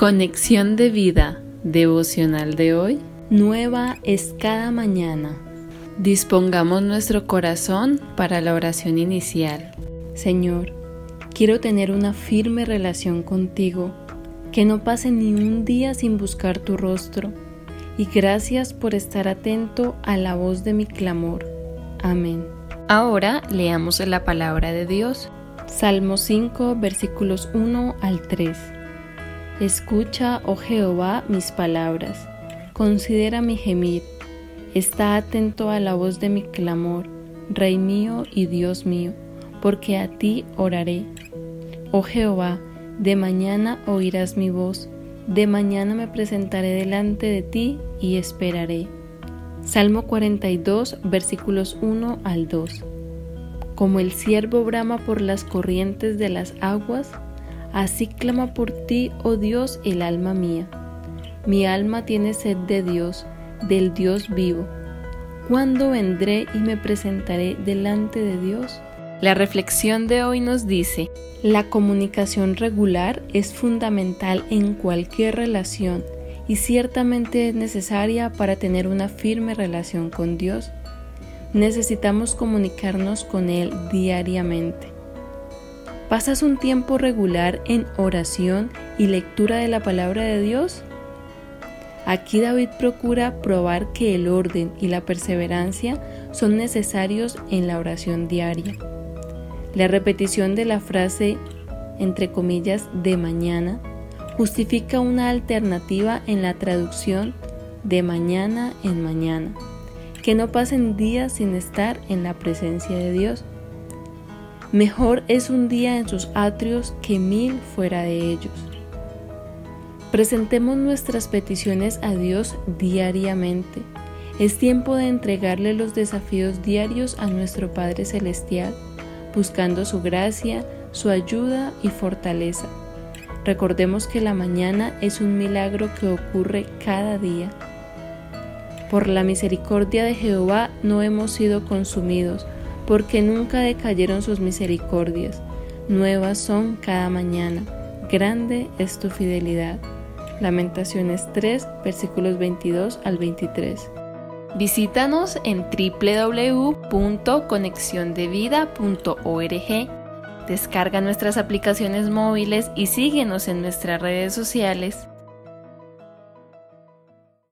Conexión de vida devocional de hoy. Nueva es cada mañana. Dispongamos nuestro corazón para la oración inicial. Señor, quiero tener una firme relación contigo, que no pase ni un día sin buscar tu rostro, y gracias por estar atento a la voz de mi clamor. Amén. Ahora leamos la palabra de Dios. Salmo 5 versículos 1 al 3. Escucha, oh Jehová, mis palabras, considera mi gemir, está atento a la voz de mi clamor, Rey mío y Dios mío, porque a ti oraré. Oh Jehová, de mañana oirás mi voz, de mañana me presentaré delante de ti y esperaré. Salmo 42, versículos 1 al 2. Como el siervo brama por las corrientes de las aguas, Así clama por ti, oh Dios, el alma mía. Mi alma tiene sed de Dios, del Dios vivo. ¿Cuándo vendré y me presentaré delante de Dios? La reflexión de hoy nos dice, la comunicación regular es fundamental en cualquier relación y ciertamente es necesaria para tener una firme relación con Dios. Necesitamos comunicarnos con Él diariamente. ¿Pasas un tiempo regular en oración y lectura de la palabra de Dios? Aquí David procura probar que el orden y la perseverancia son necesarios en la oración diaria. La repetición de la frase, entre comillas, de mañana, justifica una alternativa en la traducción de mañana en mañana, que no pasen días sin estar en la presencia de Dios. Mejor es un día en sus atrios que mil fuera de ellos. Presentemos nuestras peticiones a Dios diariamente. Es tiempo de entregarle los desafíos diarios a nuestro Padre Celestial, buscando su gracia, su ayuda y fortaleza. Recordemos que la mañana es un milagro que ocurre cada día. Por la misericordia de Jehová no hemos sido consumidos, porque nunca decayeron sus misericordias. Nuevas son cada mañana. Grande es tu fidelidad. Lamentaciones 3, versículos 22 al 23. Visítanos en www.conexiondevida.org. Descarga nuestras aplicaciones móviles y síguenos en nuestras redes sociales